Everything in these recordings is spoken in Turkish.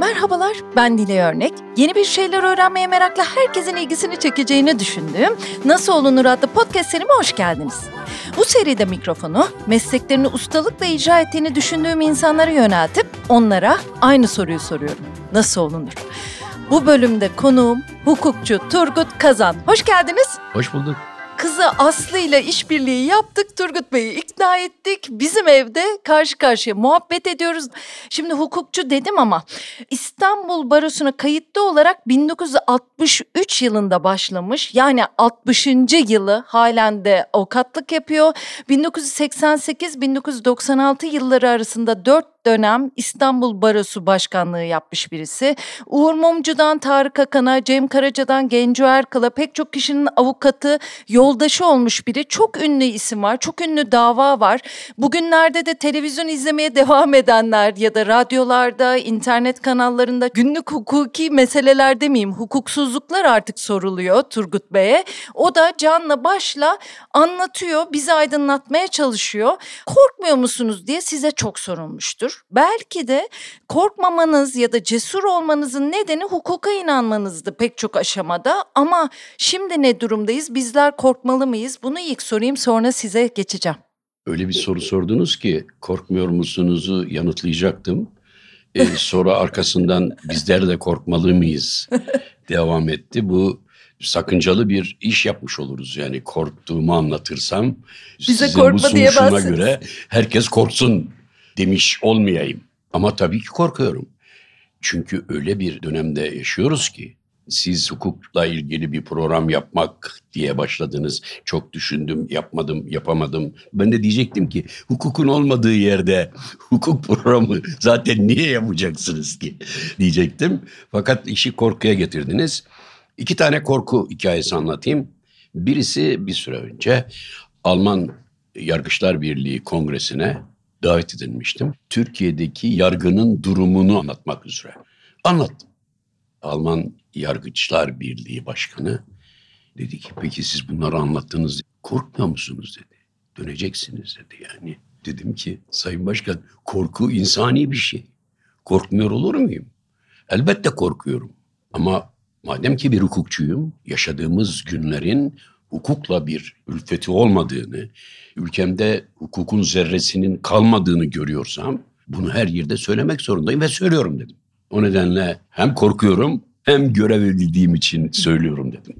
Merhabalar, ben Dile Örnek. Yeni bir şeyler öğrenmeye merakla herkesin ilgisini çekeceğini düşündüğüm Nasıl Olunur adlı podcast serime hoş geldiniz. Bu seride mikrofonu mesleklerini ustalıkla icra ettiğini düşündüğüm insanlara yöneltip onlara aynı soruyu soruyorum. Nasıl olunur? Bu bölümde konuğum hukukçu Turgut Kazan. Hoş geldiniz. Hoş bulduk kızı Aslı ile işbirliği yaptık. Turgut Bey'i ikna ettik. Bizim evde karşı karşıya muhabbet ediyoruz. Şimdi hukukçu dedim ama İstanbul Barosu'na kayıtlı olarak 1963 yılında başlamış. Yani 60. yılı halen de avukatlık yapıyor. 1988-1996 yılları arasında 4 dönem İstanbul Barosu Başkanlığı yapmış birisi. Uğur Mumcu'dan Tarık Akan'a, Cem Karaca'dan Genco Erkal'a pek çok kişinin avukatı, yoldaşı olmuş biri. Çok ünlü isim var, çok ünlü dava var. Bugünlerde de televizyon izlemeye devam edenler ya da radyolarda, internet kanallarında günlük hukuki meseleler demeyeyim, hukuksuzluklar artık soruluyor Turgut Bey'e. O da canla başla anlatıyor, bizi aydınlatmaya çalışıyor. Korkmuyor musunuz diye size çok sorulmuştur. Belki de korkmamanız ya da cesur olmanızın nedeni hukuka inanmanızdı pek çok aşamada. Ama şimdi ne durumdayız? Bizler korkmalı mıyız? Bunu ilk sorayım sonra size geçeceğim. Öyle bir soru sordunuz ki korkmuyor musunuzu yanıtlayacaktım. Ee, sonra arkasından bizler de korkmalı mıyız devam etti. Bu sakıncalı bir iş yapmış oluruz. Yani korktuğumu anlatırsam Bize sizin korkma bu sunuşuna göre herkes korksun demiş olmayayım. Ama tabii ki korkuyorum. Çünkü öyle bir dönemde yaşıyoruz ki siz hukukla ilgili bir program yapmak diye başladınız. Çok düşündüm, yapmadım, yapamadım. Ben de diyecektim ki hukukun olmadığı yerde hukuk programı zaten niye yapacaksınız ki diyecektim. Fakat işi korkuya getirdiniz. İki tane korku hikayesi anlatayım. Birisi bir süre önce Alman Yargıçlar Birliği Kongresi'ne davet edilmiştim. Türkiye'deki yargının durumunu anlatmak üzere. Anlattım. Alman Yargıçlar Birliği Başkanı dedi ki peki siz bunları anlattınız korkmuyor musunuz dedi. Döneceksiniz dedi yani. Dedim ki Sayın Başkan korku insani bir şey. Korkmuyor olur muyum? Elbette korkuyorum. Ama madem ki bir hukukçuyum, yaşadığımız günlerin hukukla bir ülfeti olmadığını, ülkemde hukukun zerresinin kalmadığını görüyorsam bunu her yerde söylemek zorundayım ve söylüyorum dedim. O nedenle hem korkuyorum hem görev edildiğim için söylüyorum dedim.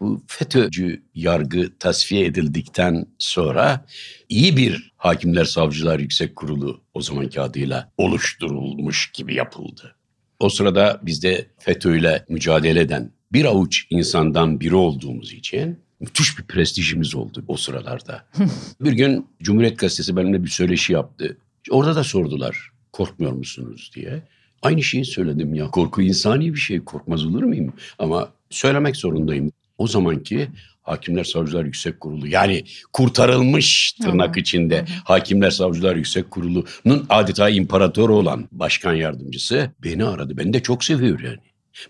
Bu FETÖ'cü yargı tasfiye edildikten sonra iyi bir Hakimler Savcılar Yüksek Kurulu o zamanki adıyla oluşturulmuş gibi yapıldı. O sırada bizde FETÖ ile mücadele eden bir avuç insandan biri olduğumuz için müthiş bir prestijimiz oldu o sıralarda. bir gün Cumhuriyet Gazetesi benimle bir söyleşi yaptı. Orada da sordular korkmuyor musunuz diye. Aynı şeyi söyledim ya korku insani bir şey korkmaz olur muyum? Ama söylemek zorundayım. O zamanki Hakimler Savcılar Yüksek Kurulu yani kurtarılmış tırnak içinde Hakimler Savcılar Yüksek Kurulu'nun adeta imparatoru olan başkan yardımcısı beni aradı. Beni de çok seviyor yani.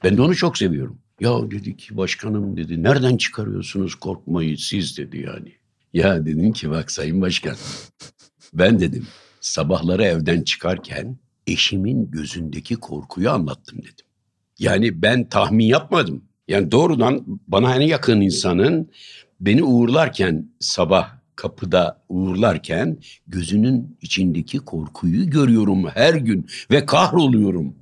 Ben de onu çok seviyorum. Ya dedi ki başkanım dedi nereden çıkarıyorsunuz korkmayı siz dedi yani. Ya dedim ki bak sayın başkan ben dedim sabahları evden çıkarken eşimin gözündeki korkuyu anlattım dedim. Yani ben tahmin yapmadım. Yani doğrudan bana en yakın insanın beni uğurlarken sabah kapıda uğurlarken gözünün içindeki korkuyu görüyorum her gün ve kahroluyorum.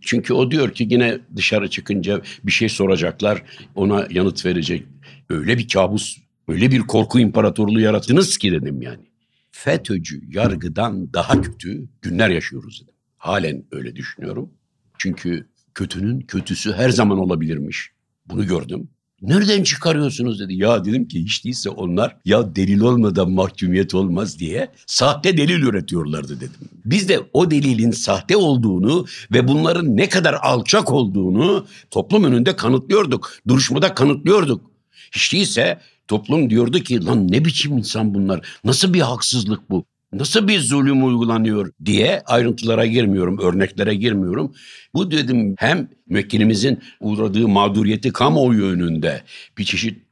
Çünkü o diyor ki yine dışarı çıkınca bir şey soracaklar ona yanıt verecek. Öyle bir kabus, öyle bir korku imparatorluğu yarattınız ki dedim yani. FETÖ'cü yargıdan daha kötü günler yaşıyoruz dedim. Halen öyle düşünüyorum. Çünkü kötünün kötüsü her zaman olabilirmiş. Bunu gördüm. Nereden çıkarıyorsunuz dedi. Ya dedim ki hiç değilse onlar ya delil olmadan mahkumiyet olmaz diye sahte delil üretiyorlardı dedim. Biz de o delilin sahte olduğunu ve bunların ne kadar alçak olduğunu toplum önünde kanıtlıyorduk. Duruşmada kanıtlıyorduk. Hiç değilse toplum diyordu ki lan ne biçim insan bunlar? Nasıl bir haksızlık bu? Nasıl bir zulüm uygulanıyor diye ayrıntılara girmiyorum, örneklere girmiyorum. Bu dedim hem müvekkilimizin uğradığı mağduriyeti kamuoyu önünde bir çeşit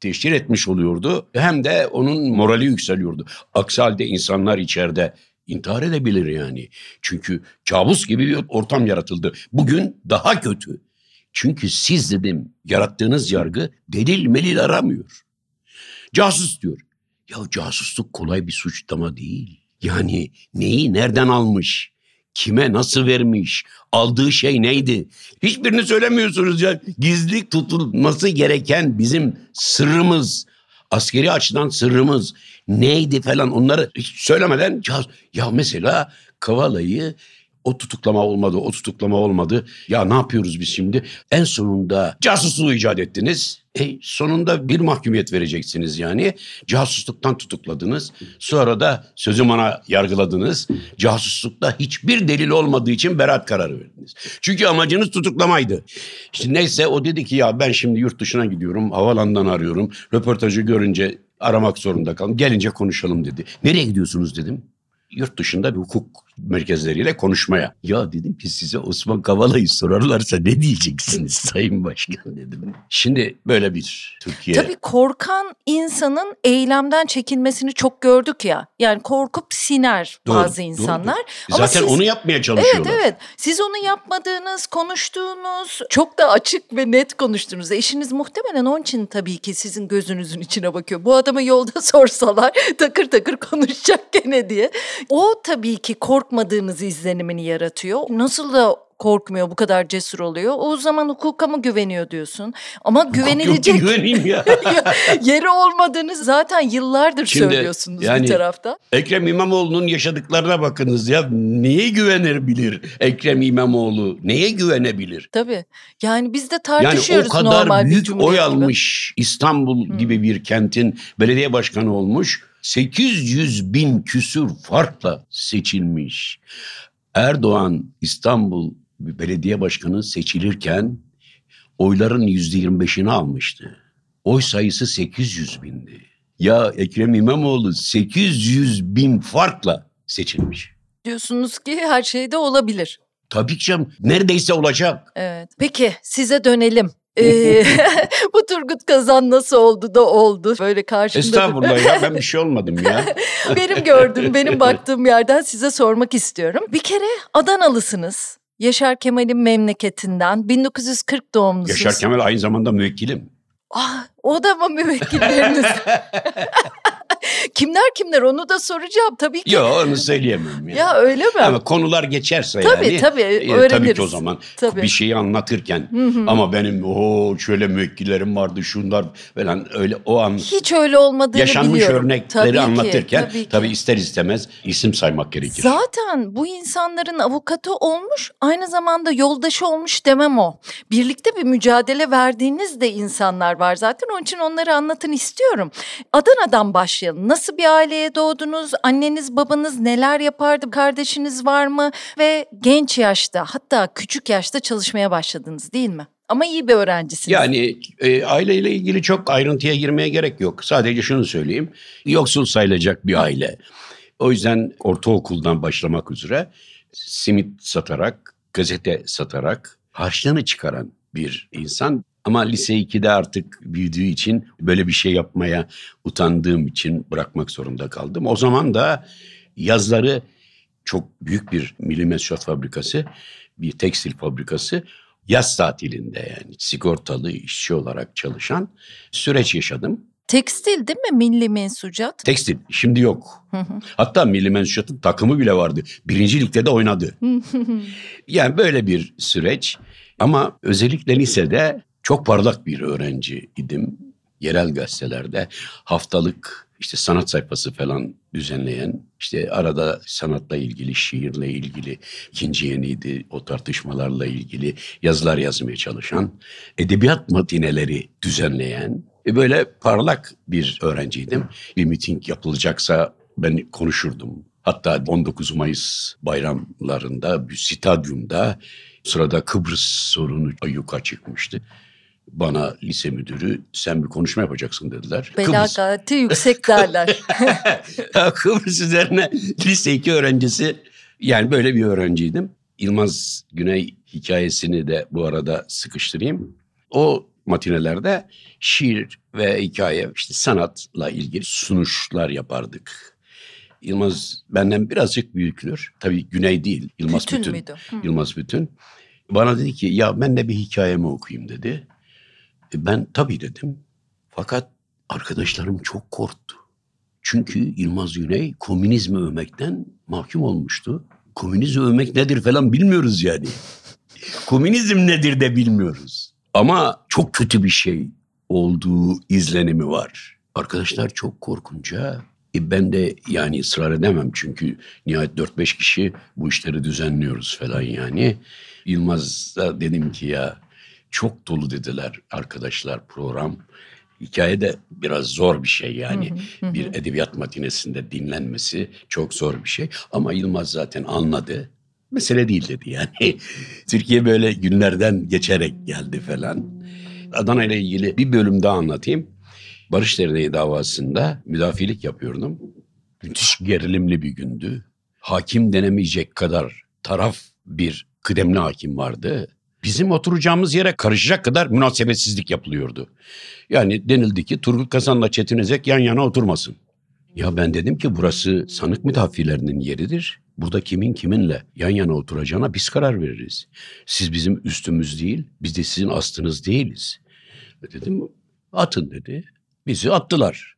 teşhir etmiş oluyordu. Hem de onun morali yükseliyordu. Aksi halde insanlar içeride intihar edebilir yani. Çünkü kabus gibi bir ortam yaratıldı. Bugün daha kötü. Çünkü siz dedim yarattığınız yargı delil melil aramıyor. Casus diyor. Ya casusluk kolay bir suçlama değil. Yani neyi nereden almış? Kime nasıl vermiş? Aldığı şey neydi? Hiçbirini söylemiyorsunuz ya. Gizli tutulması gereken bizim sırrımız, askeri açıdan sırrımız neydi falan onları hiç söylemeden ya, mesela Kavala'yı o tutuklama olmadı, o tutuklama olmadı. Ya ne yapıyoruz biz şimdi? En sonunda casusluğu icat ettiniz. E, sonunda bir mahkumiyet vereceksiniz yani. Casusluktan tutukladınız. Sonra da sözüm ona yargıladınız. Casuslukta hiçbir delil olmadığı için beraat kararı verdiniz. Çünkü amacınız tutuklamaydı. İşte neyse o dedi ki ya ben şimdi yurt dışına gidiyorum. Havalandan arıyorum. Röportajı görünce aramak zorunda kaldım. Gelince konuşalım dedi. Nereye gidiyorsunuz dedim yurt dışında bir hukuk merkezleriyle konuşmaya. Ya dedim ki size Osman Kavala'yı sorarlarsa ne diyeceksiniz Sayın Başkan dedim. Şimdi böyle bir Türkiye. Tabii korkan insanın eylemden çekinmesini çok gördük ya. Yani korkup siner doğru, bazı insanlar. Doğru, doğru. Zaten siz, onu yapmaya çalışıyorlar. Evet evet. Siz onu yapmadığınız, konuştuğunuz, çok da açık ve net konuştuğunuz. Eşiniz muhtemelen onun için tabii ki sizin gözünüzün içine bakıyor. Bu adamı yolda sorsalar takır takır konuşacak gene diye. O tabii ki korkmadığınız izlenimini yaratıyor. Nasıl da korkmuyor, bu kadar cesur oluyor. O zaman hukuka mı güveniyor diyorsun? Ama güvenilecek güveneyim ya. yeri olmadığını zaten yıllardır Şimdi, söylüyorsunuz yani, bir tarafta. Ekrem İmamoğlu'nun yaşadıklarına bakınız ya. Neye güvenebilir Ekrem İmamoğlu? Neye güvenebilir? Tabii. Yani biz de tartışıyoruz yani o kadar normal büyük oy almış İstanbul hmm. gibi bir kentin belediye başkanı olmuş. 800 bin küsur farkla seçilmiş. Erdoğan İstanbul belediye başkanı seçilirken oyların yüzde yirmi beşini almıştı. Oy sayısı 800 bindi. Ya Ekrem İmamoğlu 800 bin farkla seçilmiş. Diyorsunuz ki her şeyde olabilir. Tabii ki canım. Neredeyse olacak. Evet. Peki size dönelim. Ee, bu Turgut Kazan nasıl oldu da oldu. Böyle karşımda. Estağfurullah ya ben bir şey olmadım ya. benim gördüğüm, benim baktığım yerden size sormak istiyorum. Bir kere Adanalısınız. Yaşar Kemal'in memleketinden 1940 doğumlusunuz. Yaşar Kemal aynı zamanda müvekkilim. Ah, o da mı müvekkilleriniz? kimler kimler onu da soracağım tabii ki. Yok onu söyleyemem. Yani. Ya öyle mi? Ama konular geçerse tabii, yani. Tabii tabii öğreniriz. Tabii ki o zaman tabii. bir şeyi anlatırken hı hı. ama benim o şöyle müvekkillerim vardı şunlar falan öyle o an. Hiç öyle olmadığını yaşanmış biliyorum. örnekleri tabii anlatırken ki, tabii, ki. tabii ister istemez isim saymak gerekir. Zaten bu insanların avukatı olmuş aynı zamanda yoldaşı olmuş demem o. Birlikte bir mücadele verdiğiniz de insanlar var zaten onun için onları anlatın istiyorum. Adana'dan başlayalım. Nasıl bir aileye doğdunuz? Anneniz babanız neler yapardı? Kardeşiniz var mı? Ve genç yaşta hatta küçük yaşta çalışmaya başladınız değil mi? Ama iyi bir öğrencisiniz. Yani e, aileyle ilgili çok ayrıntıya girmeye gerek yok. Sadece şunu söyleyeyim. Yoksul sayılacak bir aile. O yüzden ortaokuldan başlamak üzere simit satarak, gazete satarak harçlığını çıkaran bir insan. Ama lise 2'de artık büyüdüğü için böyle bir şey yapmaya utandığım için bırakmak zorunda kaldım. O zaman da yazları çok büyük bir milimetrot fabrikası, bir tekstil fabrikası yaz tatilinde yani sigortalı işçi olarak çalışan süreç yaşadım. Tekstil değil mi milli mensucat? Tekstil şimdi yok. Hatta milli mensucatın takımı bile vardı. Birinci ligde de oynadı. yani böyle bir süreç. Ama özellikle lisede çok parlak bir öğrenci idim. Yerel gazetelerde haftalık işte sanat sayfası falan düzenleyen, işte arada sanatla ilgili, şiirle ilgili, ikinci yeniydi o tartışmalarla ilgili yazılar yazmaya çalışan, edebiyat matineleri düzenleyen, e böyle parlak bir öğrenciydim. Bir miting yapılacaksa ben konuşurdum. Hatta 19 Mayıs bayramlarında bir stadyumda sırada Kıbrıs sorunu yuka çıkmıştı bana lise müdürü sen bir konuşma yapacaksın dediler. Belagati Kıbrıs... yüksek derler. Kıbrıs üzerine lise 2 öğrencisi yani böyle bir öğrenciydim. İlmaz Güney hikayesini de bu arada sıkıştırayım. O matinelerde şiir ve hikaye işte sanatla ilgili sunuşlar yapardık. Yılmaz benden birazcık büyüktür. Tabii Güney değil. Yılmaz Bütün Bütün. Yılmaz Bütün. Bana dedi ki ya ben de bir hikayemi okuyayım dedi. E, Ben tabii dedim. Fakat arkadaşlarım çok korktu. Çünkü Yılmaz Güney komünizmi övmekten mahkum olmuştu. Komünizmi övmek nedir falan bilmiyoruz yani. Komünizm nedir de bilmiyoruz. Ama çok kötü bir şey olduğu izlenimi var. Arkadaşlar çok korkunca e ben de yani ısrar edemem çünkü nihayet 4-5 kişi bu işleri düzenliyoruz falan yani. Yılmaz'a dedim ki ya çok dolu dediler arkadaşlar program. Hikaye de biraz zor bir şey yani. Bir edebiyat matinesinde dinlenmesi çok zor bir şey. Ama Yılmaz zaten anladı. Mesele değil dedi yani. Türkiye böyle günlerden geçerek geldi falan. Adana ile ilgili bir bölüm daha anlatayım. Barış Derneği davasında müdafilik yapıyordum. Müthiş gerilimli bir gündü. Hakim denemeyecek kadar taraf bir kıdemli hakim vardı. Bizim oturacağımız yere karışacak kadar münasebetsizlik yapılıyordu. Yani denildi ki Turgut Kazan'la Çetin Özek yan yana oturmasın. Ya ben dedim ki burası sanık müdafilerinin yeridir. Burada kimin kiminle yan yana oturacağına biz karar veririz. Siz bizim üstümüz değil, biz de sizin astınız değiliz. E Dedim atın dedi. Bizi attılar.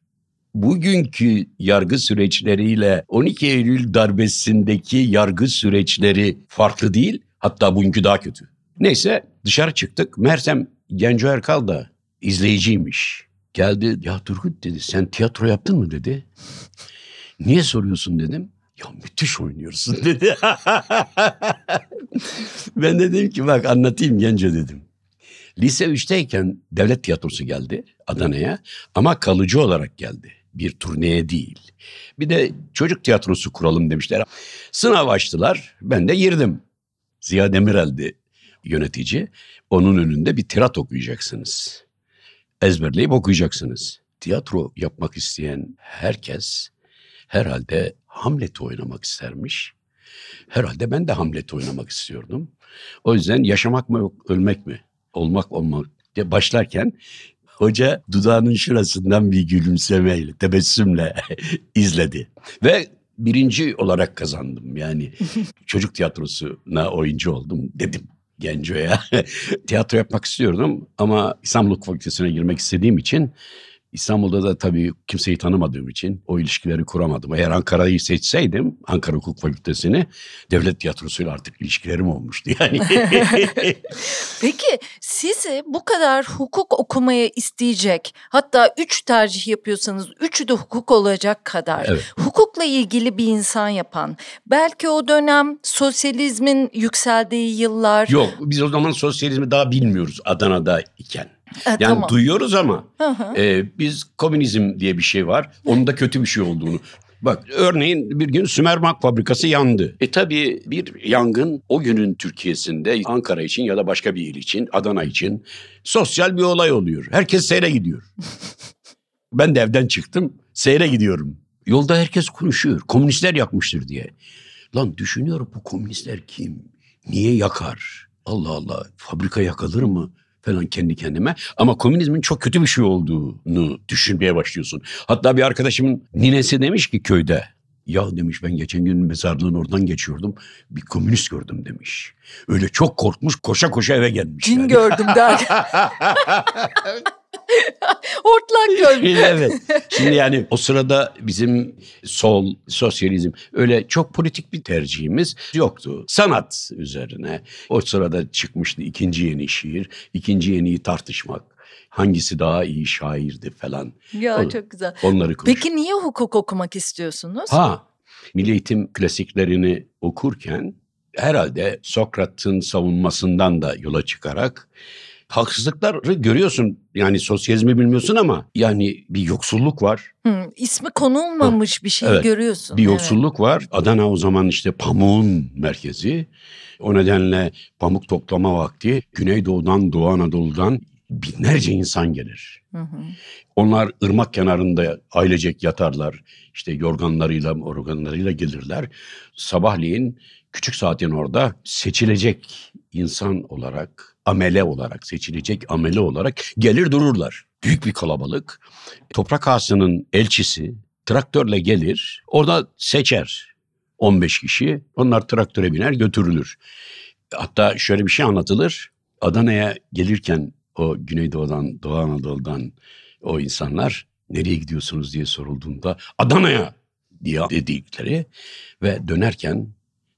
Bugünkü yargı süreçleriyle 12 Eylül darbesindeki yargı süreçleri farklı değil. Hatta bugünkü daha kötü. Neyse dışarı çıktık. Mersem Genco Erkal da izleyiciymiş. Geldi ya Turgut dedi sen tiyatro yaptın mı dedi. Niye soruyorsun dedim. Ya müthiş oynuyorsun dedi. ben de dedim ki bak anlatayım Genco dedim. Lise 3'teyken devlet tiyatrosu geldi Adana'ya ama kalıcı olarak geldi. Bir turneye değil. Bir de çocuk tiyatrosu kuralım demişler. Sınav açtılar. Ben de girdim. Ziya Demirel'di yönetici. Onun önünde bir tirat okuyacaksınız. Ezberleyip okuyacaksınız. Tiyatro yapmak isteyen herkes herhalde Hamlet'i oynamak istermiş. Herhalde ben de Hamlet'i oynamak istiyordum. O yüzden yaşamak mı yok, ölmek mi? Olmak olmak diye başlarken hoca dudağının şurasından bir gülümsemeyle, tebessümle izledi. Ve birinci olarak kazandım. Yani çocuk tiyatrosuna oyuncu oldum dedim. Genco'ya. Tiyatro yapmak istiyordum ama İstanbul Hukuk Fakültesi'ne girmek istediğim için İstanbul'da da tabii kimseyi tanımadığım için o ilişkileri kuramadım. Eğer Ankara'yı seçseydim, Ankara Hukuk Fakültesini, devlet tiyatrosuyla artık ilişkilerim olmuştu yani. Peki sizi bu kadar hukuk okumaya isteyecek hatta üç tercih yapıyorsanız üçü de hukuk olacak kadar Evet. hukukla ilgili bir insan yapan belki o dönem sosyalizmin yükseldiği yıllar Yok biz o zaman sosyalizmi daha bilmiyoruz Adana'da iken. E, Yani tamam. duyuyoruz ama Hı hı. e, biz komünizm diye bir şey var. Onun da kötü bir şey olduğunu. Bak örneğin bir gün Sümerbank fabrikası yandı. E tabii bir yangın o günün Türkiye'sinde Ankara için ya da başka bir il için, Adana için sosyal bir olay oluyor. Herkes seyre gidiyor. ben de evden çıktım, seyre gidiyorum. Yolda herkes konuşuyor. Komünistler yakmıştır diye. Lan düşünüyorum bu komünistler kim? Niye yakar? Allah Allah fabrika yakılır mı? Falan kendi kendime. Ama komünizmin çok kötü bir şey olduğunu düşünmeye başlıyorsun. Hatta bir arkadaşımın ninesi demiş ki köyde. Ya demiş ben geçen gün mezarlığın oradan geçiyordum. Bir komünist gördüm demiş. Öyle çok korkmuş koşa koşa eve gelmiş. Cin yani. gördüm der. Hortlak görmüş. evet. Şimdi yani o sırada bizim sol, sosyalizm öyle çok politik bir tercihimiz yoktu. Sanat üzerine. O sırada çıkmıştı ikinci yeni şiir, ikinci yeniyi tartışmak. Hangisi daha iyi şairdi falan. Ya Olur. çok güzel. Onları konuş. Peki niye hukuk okumak istiyorsunuz? Ha, milli eğitim klasiklerini okurken herhalde Sokrat'ın savunmasından da yola çıkarak haksızlıkları görüyorsun. Yani sosyalizmi bilmiyorsun ama yani bir yoksulluk var. Hı, ismi konulmamış bir şeyi Evet, görüyorsun. Bir evet. yoksulluk var. Adana o zaman işte pamuğun merkezi. O nedenle pamuk toplama vakti Güneydoğu'dan Doğu Anadolu'dan binlerce insan gelir. Hı hı. Onlar ırmak kenarında ailecek yatarlar. İşte yorganlarıyla organlarıyla gelirler. Sabahleyin küçük saatin orada seçilecek insan olarak, amele olarak, seçilecek amele olarak gelir dururlar. Büyük bir kalabalık. Toprak Ağası'nın elçisi traktörle gelir. Orada seçer 15 kişi. Onlar traktöre biner götürülür. Hatta şöyle bir şey anlatılır. Adana'ya gelirken o Güneydoğu'dan, Doğu Anadolu'dan o insanlar nereye gidiyorsunuz diye sorulduğunda Adana'ya diye dedikleri ve dönerken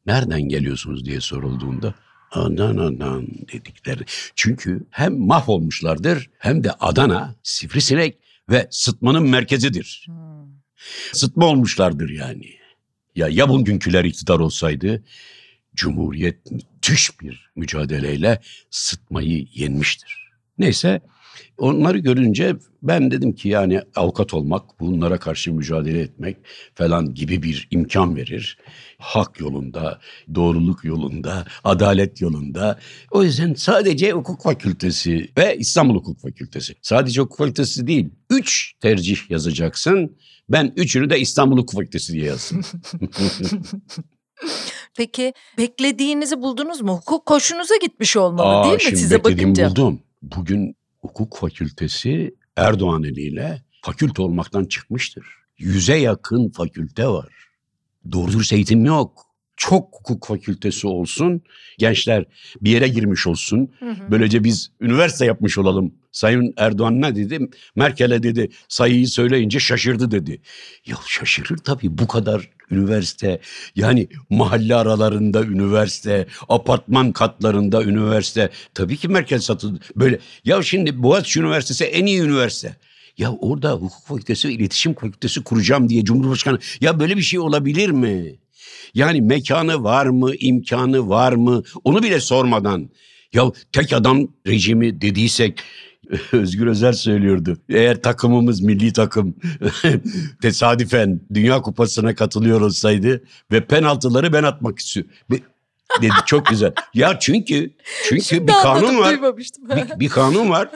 nereden geliyorsunuz diye sorulduğunda Adana'dan dedikleri. Çünkü hem mahvolmuşlardır hem de Adana sivrisinek ve sıtmanın merkezidir. Hmm. Sıtma olmuşlardır yani. Ya ya bugünküler iktidar olsaydı Cumhuriyet müthiş bir mücadeleyle sıtmayı yenmiştir. Neyse Onları görünce ben dedim ki yani avukat olmak, bunlara karşı mücadele etmek falan gibi bir imkan verir. Hak yolunda, doğruluk yolunda, adalet yolunda. O yüzden sadece hukuk fakültesi ve İstanbul Hukuk Fakültesi. Sadece hukuk fakültesi değil, üç tercih yazacaksın. Ben üçünü de İstanbul Hukuk Fakültesi diye yazdım. Peki beklediğinizi buldunuz mu? Hukuk koşunuza gitmiş olmalı Aa, değil mi şimdi size bakınca? buldum. Bugün hukuk fakültesi Erdoğan eliyle fakülte olmaktan çıkmıştır. Yüze yakın fakülte var. Doğru dürüst eğitim yok. Çok hukuk fakültesi olsun, gençler bir yere girmiş olsun. Hı hı. Böylece biz üniversite yapmış olalım. Sayın Erdoğan ne dedi? Merkel'e dedi sayıyı söyleyince şaşırdı dedi. Ya şaşırır tabii bu kadar üniversite yani mahalle aralarında üniversite, apartman katlarında üniversite. Tabii ki merkez satıldı. Böyle ya şimdi Boğaziçi Üniversitesi en iyi üniversite. Ya orada hukuk fakültesi iletişim fakültesi kuracağım diye Cumhurbaşkanı ya böyle bir şey olabilir mi? Yani mekanı var mı, imkanı var mı onu bile sormadan ya tek adam rejimi dediysek Özgür Özel söylüyordu. Eğer takımımız milli takım tesadüfen Dünya Kupası'na katılıyor olsaydı ve penaltıları ben atmak istiyorum. dedi çok güzel. Ya çünkü çünkü Şimdi bir kanun var. bir, bir kanun var.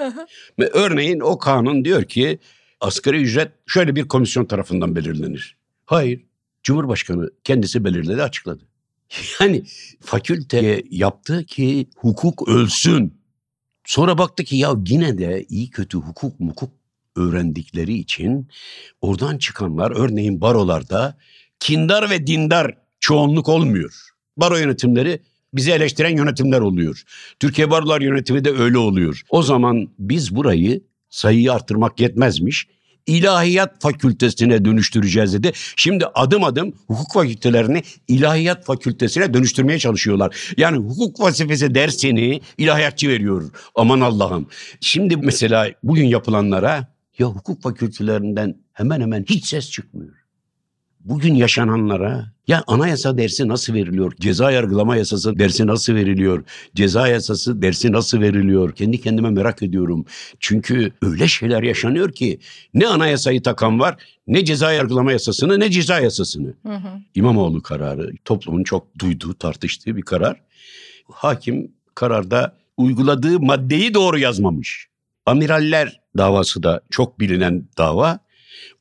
ve örneğin o kanun diyor ki asgari ücret şöyle bir komisyon tarafından belirlenir. Hayır. Cumhurbaşkanı kendisi belirledi, açıkladı. Yani fakülte yaptı ki hukuk ölsün. Sonra baktı ki ya yine de iyi kötü hukuk mukuk öğrendikleri için oradan çıkanlar örneğin barolarda kindar ve dindar çoğunluk olmuyor. Baro yönetimleri bizi eleştiren yönetimler oluyor. Türkiye Barolar Yönetimi de öyle oluyor. O zaman biz burayı sayıyı arttırmak yetmezmiş ilahiyat fakültesine dönüştüreceğiz dedi. Şimdi adım adım hukuk fakültelerini ilahiyat fakültesine dönüştürmeye çalışıyorlar. Yani hukuk vazifesi dersini ilahiyatçı veriyor. Aman Allah'ım. Şimdi mesela bugün yapılanlara ya hukuk fakültelerinden hemen hemen hiç ses çıkmıyor bugün yaşananlara ya anayasa dersi nasıl veriliyor? Ceza yargılama yasası dersi nasıl veriliyor? Ceza yasası dersi nasıl veriliyor? Kendi kendime merak ediyorum. Çünkü öyle şeyler yaşanıyor ki ne anayasayı takan var ne ceza yargılama yasasını ne ceza yasasını. Hı hı. İmamoğlu kararı toplumun çok duyduğu tartıştığı bir karar. Hakim kararda uyguladığı maddeyi doğru yazmamış. Amiraller davası da çok bilinen dava.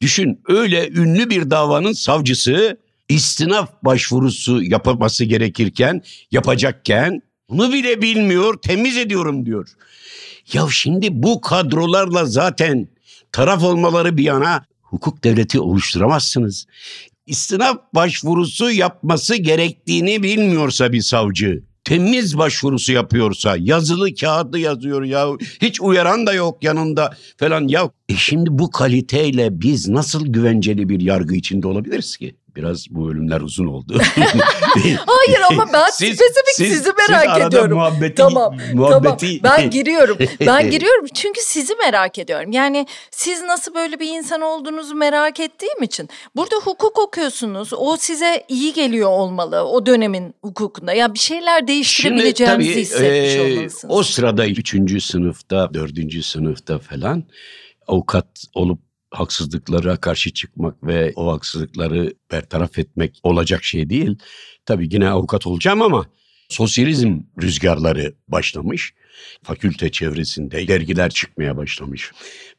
Düşün öyle ünlü bir davanın savcısı istinaf başvurusu yapılması gerekirken, yapacakken bunu bile bilmiyor, temiz ediyorum diyor. Ya şimdi bu kadrolarla zaten taraf olmaları bir yana hukuk devleti oluşturamazsınız. İstinaf başvurusu yapması gerektiğini bilmiyorsa bir savcı, temiz başvurusu yapıyorsa yazılı kağıdı yazıyor ya hiç uyaran da yok yanında falan ya e şimdi bu kaliteyle biz nasıl güvenceli bir yargı içinde olabiliriz ki? Biraz bu bölümler uzun oldu. Hayır ama ben siz, spesifik siz, sizi merak siz ediyorum. Muhabbeti, tamam, muhabbeti... tamam. Ben giriyorum. Ben giriyorum çünkü sizi merak ediyorum. Yani siz nasıl böyle bir insan olduğunuzu merak ettiğim için. Burada hukuk okuyorsunuz. O size iyi geliyor olmalı o dönemin hukukunda. Ya bir şeyler değiştirebileceğinizi Şimdi, tabii, hissetmiş e, olmalısınız. O sırada üçüncü sınıfta, dördüncü sınıfta falan avukat olup haksızlıklara karşı çıkmak ve o haksızlıkları bertaraf etmek olacak şey değil. Tabii yine avukat olacağım ama sosyalizm rüzgarları başlamış. Fakülte çevresinde dergiler çıkmaya başlamış.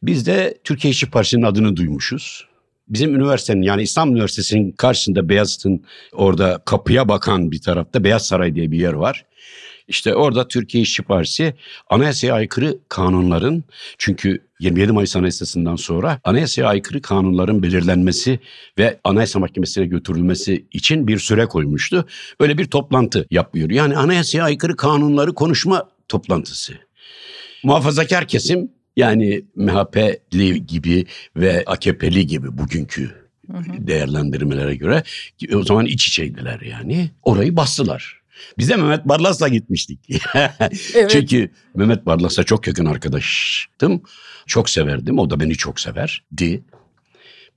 Biz de Türkiye İşçi Partisi'nin adını duymuşuz. Bizim üniversitenin yani İstanbul Üniversitesi'nin karşısında Beyazıt'ın orada kapıya bakan bir tarafta Beyaz Saray diye bir yer var. İşte orada Türkiye İşçi Partisi anayasaya aykırı kanunların çünkü 27 Mayıs Anayasası'ndan sonra anayasaya aykırı kanunların belirlenmesi ve Anayasa Mahkemesi'ne götürülmesi için bir süre koymuştu. Böyle bir toplantı yapıyor. Yani anayasaya aykırı kanunları konuşma toplantısı. Muhafazakar kesim yani MHP'li gibi ve AKP'li gibi bugünkü değerlendirmelere göre o zaman iç içeydiler yani. Orayı bastılar. Biz de Mehmet Barlas'la gitmiştik. evet. Çünkü Mehmet Barlas'a çok yakın arkadaştım. Çok severdim. O da beni çok severdi.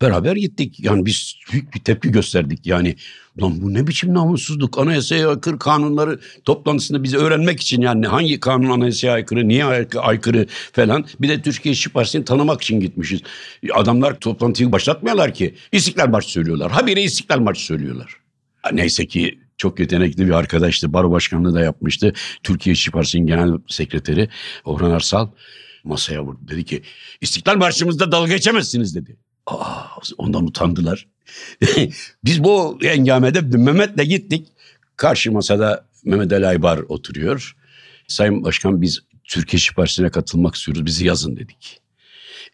Beraber gittik. Yani biz büyük bir tepki gösterdik. Yani lan bu ne biçim namussuzluk? Anayasaya aykırı kanunları toplantısında bizi öğrenmek için yani hangi kanun anayasaya aykırı, niye aykırı falan. Bir de Türkiye İşçi Partisi'ni tanımak için gitmişiz. Adamlar toplantıyı başlatmıyorlar ki. İstiklal Marşı söylüyorlar. Habire İstiklal Marşı söylüyorlar. Neyse ki çok yetenekli bir arkadaştı. Baro başkanlığı da yapmıştı. Türkiye İşçi Partisi'nin genel sekreteri Orhan Arsal masaya vurdu. Dedi ki İstiklal Marşımızda dalga geçemezsiniz dedi. Aa, ondan utandılar. Biz bu engamede Mehmet'le gittik. Karşı masada Mehmet Ali Aybar oturuyor. Sayın Başkan biz Türkiye İşçi Partisi'ne katılmak istiyoruz bizi yazın dedik.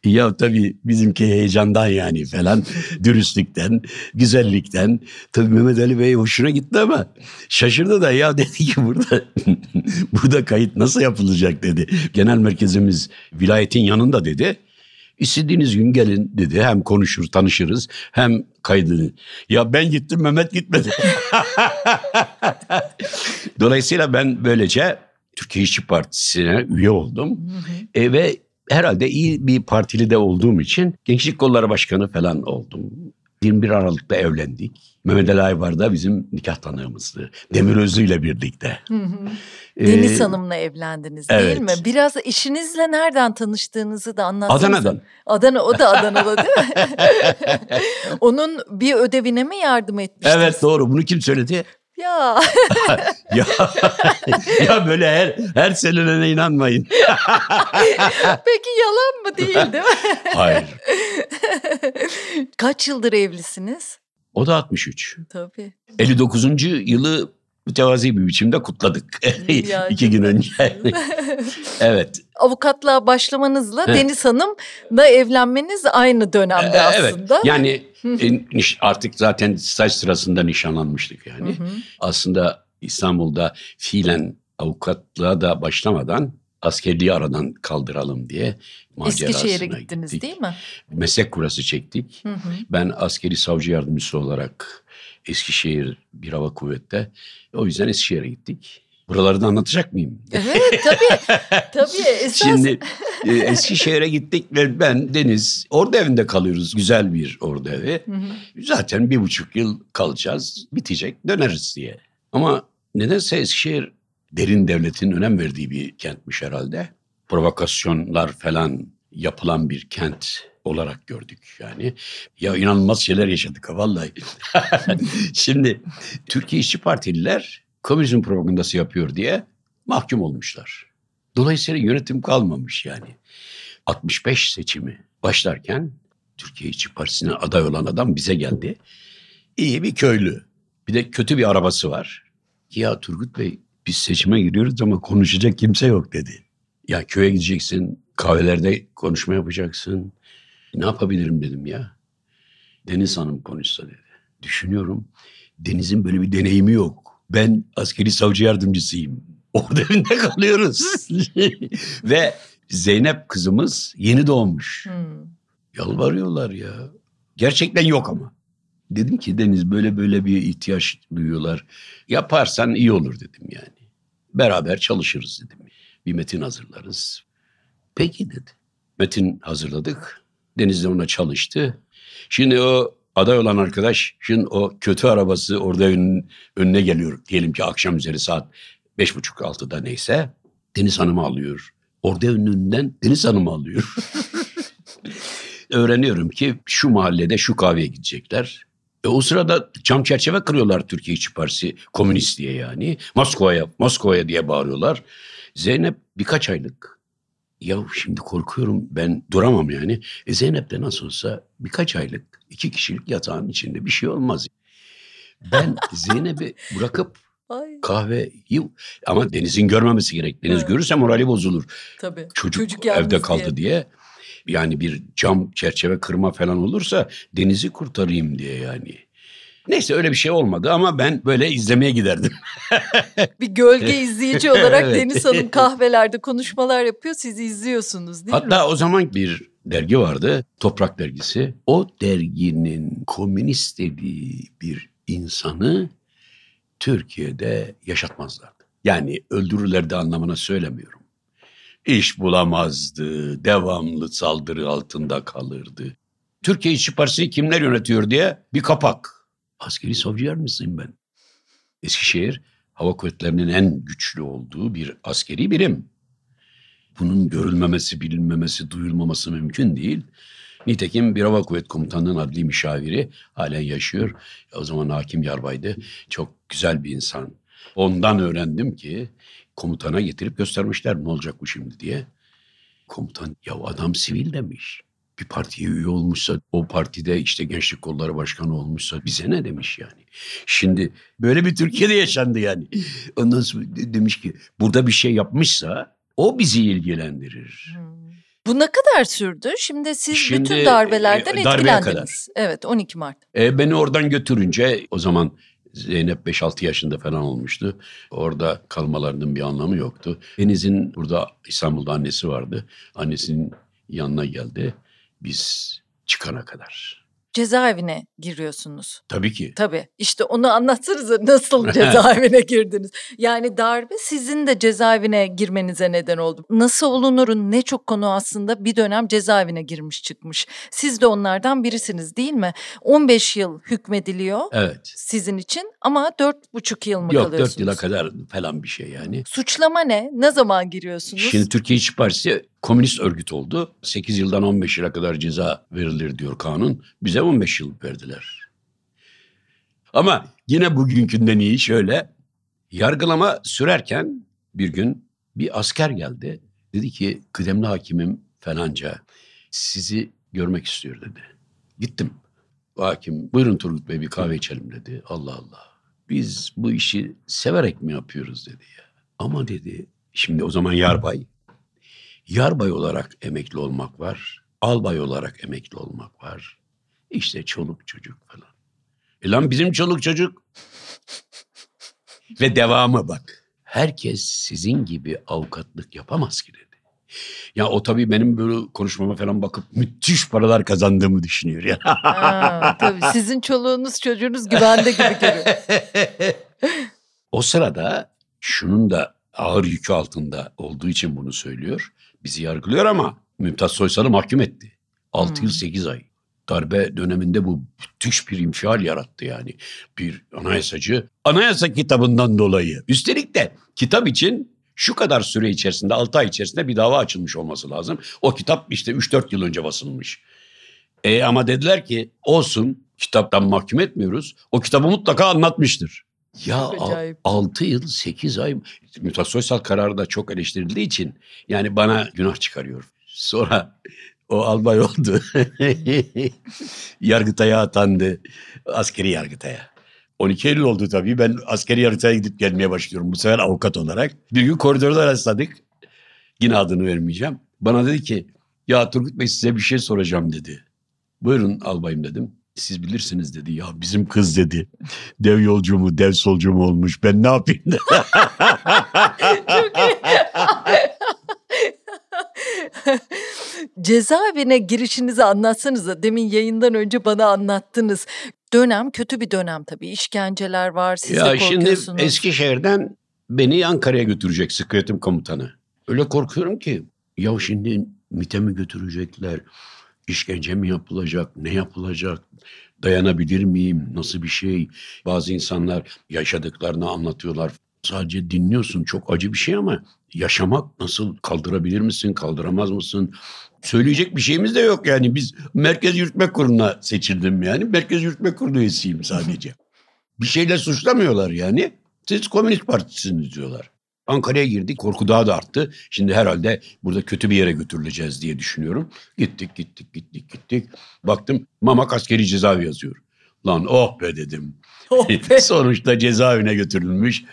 Ya tabii bizimki heyecandan yani falan dürüstlükten, güzellikten. Tabii Mehmet Ali Bey hoşuna gitti ama şaşırdı da ya dedi ki burada burada kayıt nasıl yapılacak dedi. Genel merkezimiz vilayetin yanında dedi. İstediğiniz gün gelin dedi. Hem konuşur, tanışırız hem kaydını. Ya ben gittim Mehmet gitmedi. Dolayısıyla ben böylece Türkiye İşçi Partisi'ne üye oldum. E, ve herhalde iyi bir partili de olduğum için Gençlik Kolları Başkanı falan oldum. 21 Aralık'ta evlendik. Mehmet Ali Aybar da bizim nikah tanığımızdı. Demir Özlü ile birlikte. Hı hı. Deniz ee, Hanım'la evlendiniz değil evet. mi? Biraz işinizle nereden tanıştığınızı da anlatsanız. Adana'dan. Adana, o da Adana'da değil mi? Onun bir ödevine mi yardım etmiştiniz? Evet doğru. Bunu kim söyledi? Ya. ya, ya böyle her her seninle inanmayın. Peki yalan mı değil değil mi? Hayır. Kaç yıldır evlisiniz? O da 63. Tabii. 59. yılı mütevazi bir biçimde kutladık. iki gün önce. evet. Avukatlığa başlamanızla Deniz Hanım'la evlenmeniz aynı dönemde aslında. Evet. Yani e, artık zaten staj sırasında nişanlanmıştık yani. Aslında İstanbul'da fiilen avukatlığa da başlamadan askerliği aradan kaldıralım diye Eskişehir'e gittiniz gittik. değil mi? Meslek kurası çektik. Hı hı. Ben askeri savcı yardımcısı olarak Eskişehir bir hava kuvvette. O yüzden Eskişehir'e gittik. Buraları da anlatacak mıyım? Evet tabii. tabii. Esas... Şimdi e, Eskişehir'e gittik ve ben Deniz orada evinde kalıyoruz. Güzel bir orada evi. Hı hı. Zaten bir buçuk yıl kalacağız. Bitecek döneriz diye. Ama nedense Eskişehir derin devletin önem verdiği bir kentmiş herhalde. Provokasyonlar falan yapılan bir kent olarak gördük yani. Ya inanılmaz şeyler yaşadık vallahi. Şimdi Türkiye İşçi Partililer komünizm propagandası yapıyor diye mahkum olmuşlar. Dolayısıyla yönetim kalmamış yani. 65 seçimi başlarken Türkiye İşçi Partisi'ne aday olan adam bize geldi. İyi bir köylü. Bir de kötü bir arabası var. Ya Turgut Bey biz seçime giriyoruz ama konuşacak kimse yok dedi. Ya köye gideceksin, kahvelerde konuşma yapacaksın. Ne yapabilirim dedim ya. Deniz Hanım konuşsa dedi. Düşünüyorum. Deniz'in böyle bir deneyimi yok. Ben askeri savcı yardımcısıyım. Orada evinde kalıyoruz. Ve Zeynep kızımız yeni doğmuş. Hmm. Yalvarıyorlar ya. Gerçekten yok ama. Dedim ki Deniz böyle böyle bir ihtiyaç duyuyorlar. Yaparsan iyi olur dedim yani. Beraber çalışırız dedim. Bir metin hazırlarız. Peki dedi. Metin hazırladık. Deniz de ona çalıştı. Şimdi o aday olan arkadaş şimdi o kötü arabası orada ön, önüne geliyor. Diyelim ki akşam üzeri saat beş buçuk altıda neyse. Deniz Hanım'ı alıyor. Orada önünden Deniz Hanım'ı alıyor. Öğreniyorum ki şu mahallede şu kahveye gidecekler. E o sırada cam çerçeve kırıyorlar Türkiye İşçi Partisi komünist diye yani. Moskova'ya, Moskova'ya diye bağırıyorlar. Zeynep birkaç aylık. Ya şimdi korkuyorum ben duramam yani. E Zeynep de nasıl olsa birkaç aylık iki kişilik yatağın içinde bir şey olmaz. Ben Zeynep'i bırakıp kahveyi ama Deniz'in görmemesi gerek. Deniz Evet. görürse morali bozulur. Tabii. Çocuk, yalnız evde kaldı diye. diye. Yani bir cam çerçeve kırma falan olursa Deniz'i kurtarayım diye yani. Neyse öyle bir şey olmadı ama ben böyle izlemeye giderdim. Bir gölge izleyici olarak Evet. Deniz Hanım kahvelerde konuşmalar yapıyor. Siz izliyorsunuz değil mi? Hatta o zaman bir dergi vardı. Toprak dergisi. O derginin komünist dediği bir insanı Türkiye'de yaşatmazlardı. Yani öldürürlerdi anlamına söylemiyorum. İş bulamazdı, devamlı saldırı altında kalırdı. Türkiye İşçi Partisi'ni kimler yönetiyor diye bir kapak. Askeri savcı yardımcısıyım ben. Eskişehir Hava Kuvvetleri'nin en güçlü olduğu bir askeri birim. Bunun görülmemesi, bilinmemesi, duyulmaması mümkün değil. Nitekim bir hava kuvvet komutanının adli müşaviri halen yaşıyor. O zaman hakim yarbaydı. Çok güzel bir insan. Ondan öğrendim ki komutana getirip göstermişler ne olacak bu şimdi diye. Komutan ya adam sivil demiş. Bir partiye üye olmuşsa o partide işte gençlik kolları başkanı olmuşsa bize ne demiş yani. Şimdi böyle bir Türkiye'de yaşandı yani. Ondan sonra de- demiş ki burada bir şey yapmışsa o bizi ilgilendirir. Hmm. Bu ne kadar sürdü? Şimdi siz Şimdi, bütün darbelerden e, darbeye etkilendiniz. Evet 12 Mart. E, beni oradan götürünce o zaman Zeynep 5-6 yaşında falan olmuştu. Orada kalmalarının bir anlamı yoktu. Deniz'in burada İstanbul'da annesi vardı. Annesinin yanına geldi. Biz çıkana kadar. Cezaevine giriyorsunuz. Tabii ki. Tabii. İşte onu anlatsanıza nasıl cezaevine girdiniz? Yani darbe sizin de cezaevine girmenize neden oldu. Nasıl olunurun ne çok konu aslında bir dönem cezaevine girmiş çıkmış. Siz de onlardan birisiniz değil mi? 15 yıl hükmediliyor Evet. sizin için ama 4,5 yıl mı Yok kalıyorsunuz? 4 yıla kadar falan bir şey yani. Suçlama ne? Ne zaman giriyorsunuz? Şimdi Türkiye İşçi Partisi komünist örgüt oldu. 8 yıldan 15 yıla kadar ceza verilir diyor kanun. Bize 15 yıl verdiler. Ama yine bugünkünden iyi şöyle. Yargılama sürerken bir gün bir asker geldi. Dedi ki kıdemli hakimim falanca sizi görmek istiyor dedi. Gittim. Hakim buyurun Turgut Bey bir kahve içelim dedi. Allah Allah. Biz bu işi severek mi yapıyoruz dedi ya. Ama dedi şimdi o zaman yarbay. Yarbay olarak emekli olmak var. Albay olarak emekli olmak var. İşte çoluk çocuk falan. E lan bizim çoluk çocuk. Ve devamı bak. Herkes sizin gibi avukatlık yapamaz ki dedi. Ya o tabii benim böyle konuşmama falan bakıp müthiş paralar kazandığımı düşünüyor ya. Ha, tabii sizin çoluğunuz çocuğunuz güvende gibi görüyor. O sırada şunun da ağır yükü altında olduğu için bunu söylüyor. Bizi yargılıyor ama Mümtaz Soysal'ı mahkum etti. 6 Hmm. yıl 8 ay. Darbe döneminde bu müthiş bir infial yarattı yani. Bir anayasacı anayasa kitabından dolayı. Üstelik de kitap için şu kadar süre içerisinde 6 ay içerisinde bir dava açılmış olması lazım. O kitap işte 3-4 yıl önce basılmış. E ama dediler ki olsun kitaptan mahkum etmiyoruz. O kitabı mutlaka anlatmıştır. Ya Çok acayip. 6 yıl 8 ay Mümtaz Soysal kararı da çok eleştirildiği için yani bana günah çıkarıyor. Sonra o albay oldu. Yargıtay'a atandı. Askeri yargıtaya. 12 Eylül oldu tabii. Ben askeri yargıtaya gidip gelmeye başlıyorum. Bu sefer avukat olarak. Bir gün koridorda rastladık. Yine adını vermeyeceğim. Bana dedi ki ya Turgut Bey size bir şey soracağım dedi. Buyurun albayım dedim. Siz bilirsiniz dedi. Ya bizim kız dedi. Dev yolcu mu dev solcu mu olmuş ben ne yapayım. Çok iyi. Cezaevine girişinizi anlatsanıza. Demin yayından önce bana anlattınız. Dönem kötü bir dönem tabii. İşkenceler var, siz de ya şimdi korkuyorsunuz. Eskişehir'den beni Ankara'ya götürecek sıkı yönetim komutanı. Öyle korkuyorum ki ya şimdi MİT'e mi götürecekler? İşkence mi yapılacak? Ne yapılacak? Dayanabilir miyim? Nasıl bir şey? Bazı insanlar yaşadıklarını anlatıyorlar. Sadece dinliyorsun. Çok acı bir şey ama yaşamak nasıl? Kaldırabilir misin? Kaldıramaz mısın? Söyleyecek bir şeyimiz de yok yani. Biz Merkez Yürütme Kurulu'na seçildim yani. Merkez Yürütme Kurulu üyesiyim sadece. bir şeyle suçlamıyorlar yani. Siz Komünist Partisiniz diyorlar. Ankara'ya girdik. Korku daha da arttı. Şimdi herhalde burada kötü bir yere götürüleceğiz diye düşünüyorum. Gittik gittik gittik gittik. Baktım Mamak askeri cezaevi yazıyor. Lan oh be dedim. Oh be. Sonuçta cezaevine götürülmüş.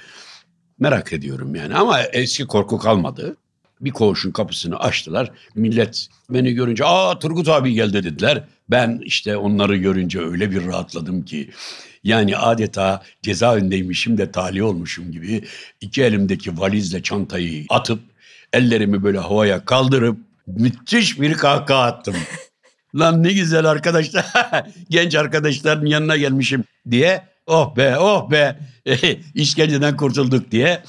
Merak ediyorum yani ama eski korku kalmadı. Bir koğuşun kapısını açtılar. Millet beni görünce aa Turgut abi geldi dediler. Ben işte onları görünce öyle bir rahatladım ki. Yani adeta cezaevindeymişim de tali olmuşum gibi iki elimdeki valizle çantayı atıp ellerimi böyle havaya kaldırıp müthiş bir kahkaha attım. Lan ne güzel arkadaşlar, genç arkadaşların yanına gelmişim diye oh be oh be işkenceden kurtulduk diye.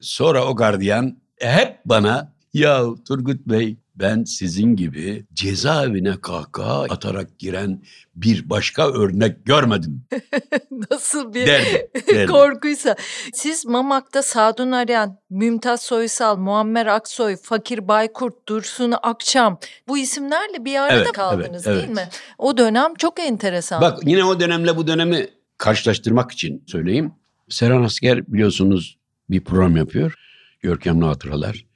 Sonra o gardiyan hep bana ya Turgut Bey ben sizin gibi cezaevine kahkaha atarak giren bir başka örnek görmedim. Nasıl bir derdi, derdi. korkuysa. Siz Mamak'ta Sadun Aryan, Mümtaz Soysal, Muammer Aksoy, Fakir Baykurt, Dursun Akçam bu isimlerle bir arada Evet, kaldınız evet, değil evet. mi? O dönem çok enteresan. Bak yine o dönemle bu dönemi karşılaştırmak için söyleyeyim. Seren Asker biliyorsunuz bir program yapıyor. Görkemli Hatıralar.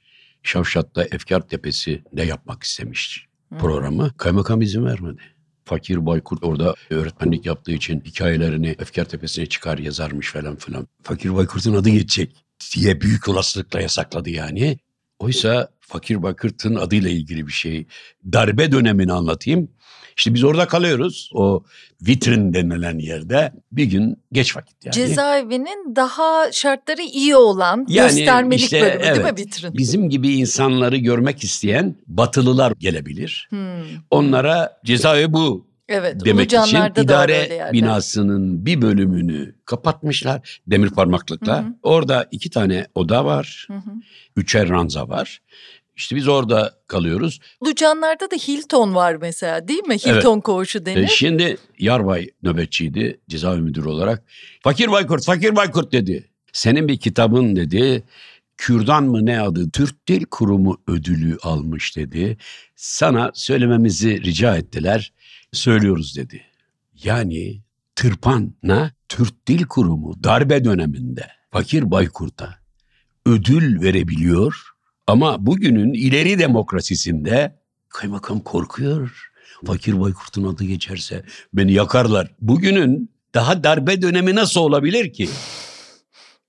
Şavşat'ta Efkar Tepesi'nde yapmak istemiş programı. Kaymakam izin vermedi. Fakir Baykurt orada öğretmenlik yaptığı için hikayelerini Efkar Tepesi'ne çıkar yazarmış falan filan. Fakir Baykurt'un adı geçecek diye büyük olasılıkla yasakladı yani. Oysa Fakir Baykurt'un adıyla ilgili bir şey. Darbe dönemini anlatayım. İşte biz orada kalıyoruz. O vitrin denilen yerde bir gün geç vakit yani. Cezaevinin daha şartları iyi olan Yani göstermelik işte, bölümü değil mi evet. vitrin? Bizim gibi insanları görmek isteyen batılılar gelebilir. Hmm. Onlara cezaevi bu Evet, demek için idare binasının bir bölümünü kapatmışlar demir parmaklıkla. Hı hı. Orada iki tane oda var, Hı hı. üçer ranza var. İşte biz orada kalıyoruz. Lucanlar'da da Hilton var mesela değil mi? Hilton koğuşu E, denir. şimdi Yarbay nöbetçiydi cezaevi müdürü olarak. Fakir Baykurt, Fakir Baykurt dedi. Senin bir kitabın dedi. Kürdan mı ne adı? Türk Dil Kurumu ödülü almış dedi. Sana söylememizi rica ettiler. Söylüyoruz dedi. Yani Tırpan'a Türk Dil Kurumu darbe döneminde Fakir Baykurt'a ödül verebiliyor. Ama bugünün ileri demokrasisinde kaymakam korkuyor. Fakir Baykurt'un adı geçerse beni yakarlar. Bugünün daha darbe dönemi nasıl olabilir ki?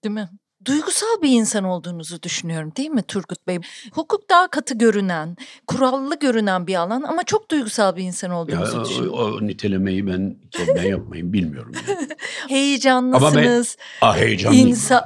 Değil mi? Duygusal bir insan olduğunuzu düşünüyorum değil mi Turgut Bey? Hukuk daha katı görünen, kurallı görünen bir alan ama çok duygusal bir insan Ya, olduğunuzu o, düşünüyorum. o nitelemeyi ben kendimden yapmayın bilmiyorum. Yani. Heyecanlısınız. Ah heyecanlıyım. insan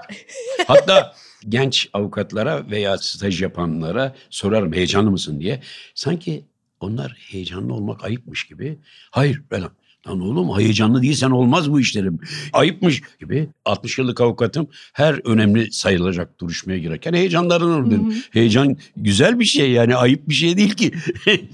Hatta genç avukatlara veya staj yapanlara sorarım heyecanlı mısın diye. Sanki onlar heyecanlı olmak ayıpmış gibi. Hayır falan. Lan oğlum heyecanlı değilsen olmaz bu işlerim. Ayıpmış gibi. 60 yıllık avukatım her önemli sayılacak duruşmaya girerken heyecanlarını dedim. Heyecan güzel bir şey yani ayıp bir şey değil ki.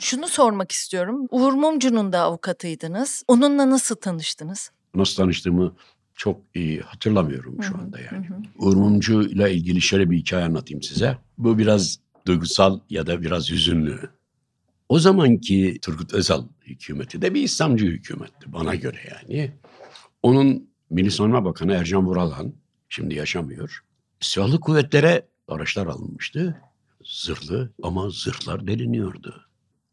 Şunu sormak istiyorum. Uğur Mumcu'nun da avukatıydınız. Onunla nasıl tanıştınız? Nasıl tanıştığımı çok iyi hatırlamıyorum şu anda yani. Hı hı. Uğur Mumcu ile ilgili şöyle bir hikaye anlatayım size. Bu biraz duygusal ya da biraz hüzünlü. O zamanki Turgut Özal hükümeti de bir İslamcı hükümetti bana göre yani. Onun Milli Savunma Bakanı Ercan Vuralan şimdi yaşamıyor. Silahlı kuvvetlere araçlar alınmıştı. Zırhlı ama zırhlar deliniyordu.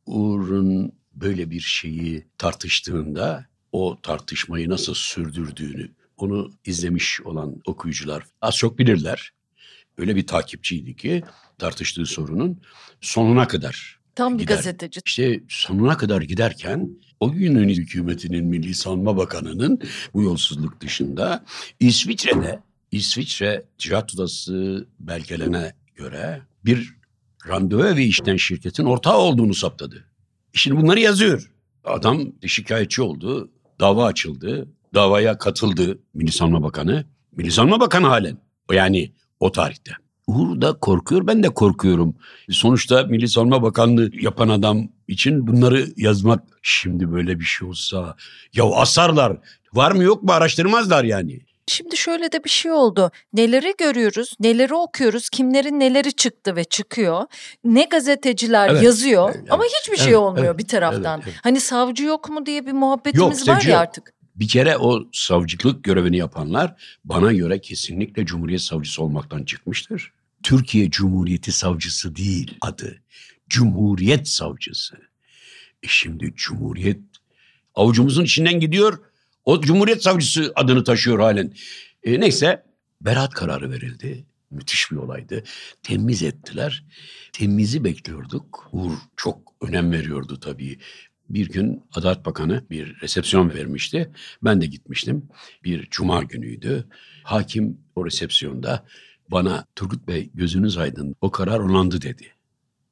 Uğur'un böyle bir şeyi tartıştığında o tartışmayı nasıl sürdürdüğünü onu izlemiş olan okuyucular az çok bilirler. Öyle bir takipçiydi ki tartıştığı sorunun sonuna kadar Tam bir Gider. gazeteci. işte sonuna kadar giderken o günün hükümetinin Milli Savunma Bakanı'nın bu yolsuzluk dışında İsviçre'de İsviçre Ticaret Odası belgelerine göre bir randevu evi işten şirketin ortağı olduğunu saptadı. Şimdi bunları yazıyor. Adam şikayetçi oldu. Dava açıldı. Davaya katıldı Milli Savunma Bakanı. Milli Savunma Bakanı halen. Yani o tarihte. Uğur da korkuyor, ben de korkuyorum. Sonuçta Milli Savunma Bakanlığı yapan adam için bunları yazmak şimdi böyle bir şey olsa ya asarlar. Var mı yok mu araştırmazlar yani. Şimdi şöyle de bir şey oldu. Neleri görüyoruz, neleri okuyoruz, kimlerin neleri çıktı ve çıkıyor. Ne gazeteciler Evet, yazıyor evet, ama hiçbir şey evet, olmuyor evet, bir taraftan. evet, evet. Hani savcı yok mu diye bir muhabbetimiz Yok, var ya yok. artık. Bir kere o savcılık görevini yapanlar bana göre kesinlikle Cumhuriyet Savcısı olmaktan çıkmıştır. Türkiye Cumhuriyeti Savcısı değil adı. Cumhuriyet Savcısı. E şimdi Cumhuriyet avucumuzun içinden gidiyor. O Cumhuriyet Savcısı adını taşıyor halen. E neyse Beraat kararı verildi. Müthiş bir olaydı. Temiz ettiler. Temizi bekliyorduk. Uğur çok önem veriyordu tabii. Bir gün Adalet Bakanı bir resepsiyon vermişti. Ben de gitmiştim. Bir cuma günüydü. Hakim o resepsiyonda bana Turgut Bey gözünüz aydın o karar onandı dedi.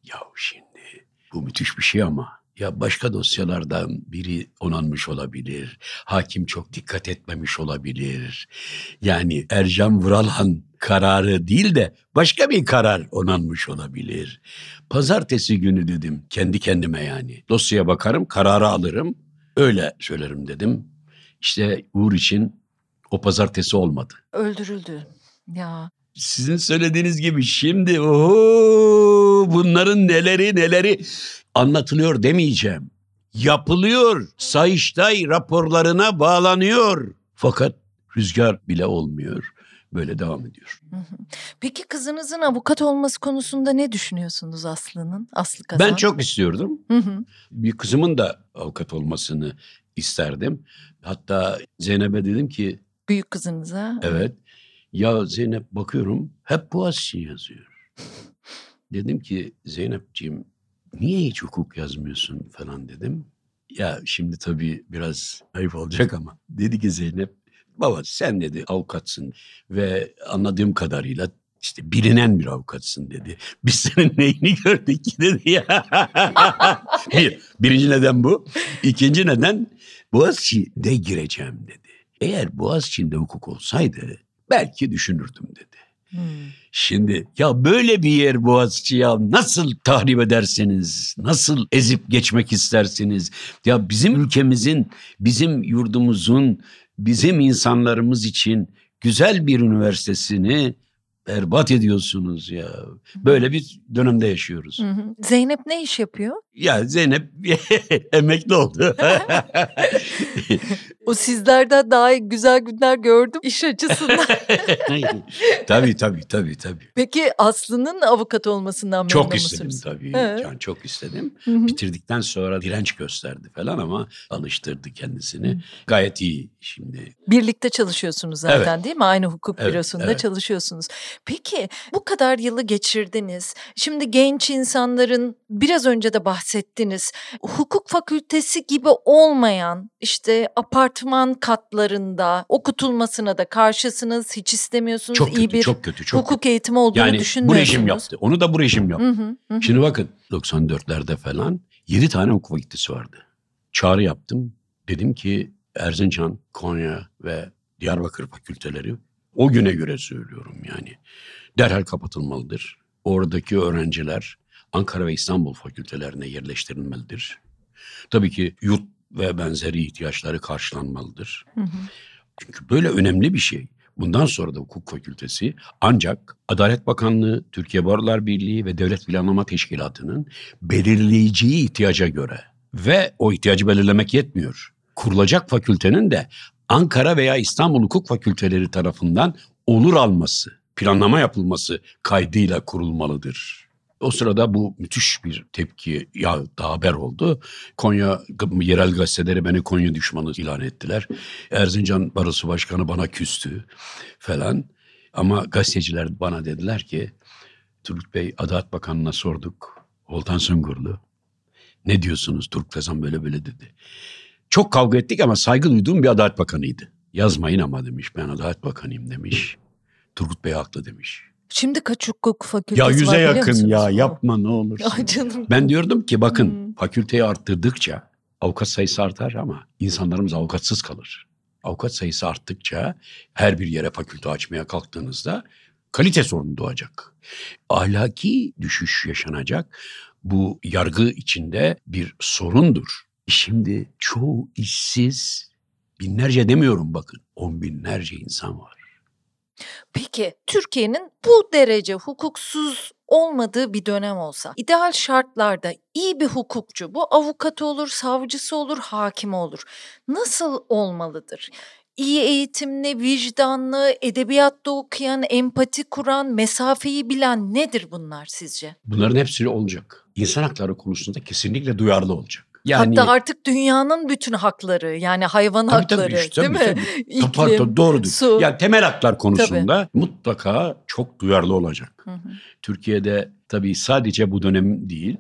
Ya şimdi bu müthiş bir şey ama ya başka dosyalardan biri onanmış olabilir. Hakim çok dikkat etmemiş olabilir. Yani Ercan Vuralan kararı değil de başka bir karar onanmış olabilir. Pazartesi günü dedim kendi kendime yani. Dosyaya bakarım, kararı alırım. Öyle söylerim dedim. İşte Uğur için o pazartesi olmadı. Öldürüldü. Ya Sizin söylediğiniz gibi şimdi oho, bunların neleri neleri anlatılıyor demeyeceğim. Yapılıyor. Sayıştay raporlarına bağlanıyor. Fakat rüzgar bile olmuyor. Böyle devam ediyor. Peki kızınızın avukat olması konusunda ne düşünüyorsunuz Aslı'nın? Aslı Kazan. Ben çok istiyordum. Hı hı. Bir kızımın da avukat olmasını isterdim. Hatta Zeynep'e dedim ki Büyük kızınıza. evet ya Zeynep bakıyorum hep Boğaziçi yazıyor. dedim ki Zeynep'ciğim niye hiç hukuk yazmıyorsun falan dedim. Ya şimdi tabii biraz ayıp olacak ama dedi ki Zeynep baba sen dedi avukatsın ve anladığım kadarıyla işte bilinen bir avukatsın dedi. Biz senin neyini gördük ki dedi ya. Bir, birinci neden bu. İkinci neden Boğaziçi'de gireceğim dedi. Eğer Boğaziçi'nde hukuk olsaydı belki düşünürdüm dedi. Hmm. Şimdi ya böyle bir yer Boğaziçi ya nasıl tahrip edersiniz, nasıl ezip geçmek istersiniz? Ya bizim ülkemizin, bizim yurdumuzun, bizim insanlarımız için güzel bir üniversitesini berbat ediyorsunuz ya. Böyle bir dönemde yaşıyoruz. Hı hı. Zeynep ne iş yapıyor? Ya Zeynep emekli oldu. O sizlerden daha güzel günler gördüm iş açısından. tabii tabii tabii tabii. Peki Aslı'nın avukat olmasından memnun Çok musunuz? istedim tabii. Evet. Yani çok istedim. Hı hı. Bitirdikten sonra direnç gösterdi falan ama alıştırdı kendisini. Gayet iyi şimdi. Birlikte çalışıyorsunuz zaten değil mi? Aynı hukuk Evet, bürosunda evet. çalışıyorsunuz. Peki bu kadar yılı geçirdiniz. Şimdi genç insanların biraz önce de bahsettiniz. Hukuk fakültesi gibi olmayan işte apartman katlarında okutulmasına da karşısınız. Hiç istemiyorsunuz. Çok İyi kötü, bir çok kötü, çok hukuk kötü. eğitimi olduğunu Yani bu düşünmüyorsunuz. rejim yaptı. Onu da bu rejim yaptı. Hı, hı hı. Şimdi bakın 94'lerde falan 7 tane hukuk fakültesi vardı. Çağrı yaptım. Dedim ki Erzincan, Konya ve Diyarbakır fakülteleri o güne göre söylüyorum yani. Derhal kapatılmalıdır. Oradaki öğrenciler Ankara ve İstanbul fakültelerine yerleştirilmelidir. Tabii ki yurt ve benzeri ihtiyaçları karşılanmalıdır. Hı hı. Çünkü böyle önemli bir şey. Bundan sonra da hukuk fakültesi ancak Adalet Bakanlığı, Türkiye Barolar Birliği ve Devlet Planlama Teşkilatı'nın belirleyeceği ihtiyaca göre ve o ihtiyacı belirlemek yetmiyor. Kurulacak fakültenin de Ankara veya İstanbul Hukuk Fakülteleri tarafından onur alması, planlama yapılması kaydıyla kurulmalıdır. O sırada bu müthiş bir tepki ya da haber oldu. Konya yerel gazeteleri beni Konya düşmanı ilan ettiler. Erzincan Barosu Başkanı bana küstü falan. Ama gazeteciler bana dediler ki Turgut Bey Adalet Bakanı'na sorduk. Voltan Sungurlu. Ne diyorsunuz Turgut Özal böyle böyle dedi. Çok kavga ettik ama saygı duyduğum bir Adalet Bakanıydı. Yazmayın ama demiş ben Adalet Bakanıyım demiş. Turgut Bey haklı demiş. Şimdi kaç hukuk fakültesi Ya var yüze biliyor yakın ya yapma ne olursun. Ay canım. Ben diyordum ki bakın Hmm. fakülteyi arttırdıkça avukat sayısı artar ama insanlarımız avukatsız kalır. Avukat sayısı arttıkça her bir yere fakülte açmaya kalktığınızda kalite sorunu doğacak. Ahlaki düşüş yaşanacak. Bu yargı içinde bir sorundur. Şimdi çoğu işsiz binlerce demiyorum bakın on binlerce insan var. Peki Türkiye'nin bu derece hukuksuz olmadığı bir dönem olsa, ideal şartlarda iyi bir hukukçu, bu avukat olur, savcısı olur, hakim olur. Nasıl olmalıdır? İyi eğitimli, vicdanlı, edebiyatta okuyan, empati kuran, mesafeyi bilen nedir bunlar sizce? Bunların hepsi olacak. İnsan hakları konusunda kesinlikle duyarlı olacak. Yani Hatta artık dünyanın bütün hakları yani hayvan Tabii, hakları tabii, tabii, değil mi? tabii. İklim, Pardon, doğrudur. su. Yani temel haklar konusunda mutlaka çok duyarlı olacak. Hı hı. Türkiye'de tabii sadece bu dönem değil,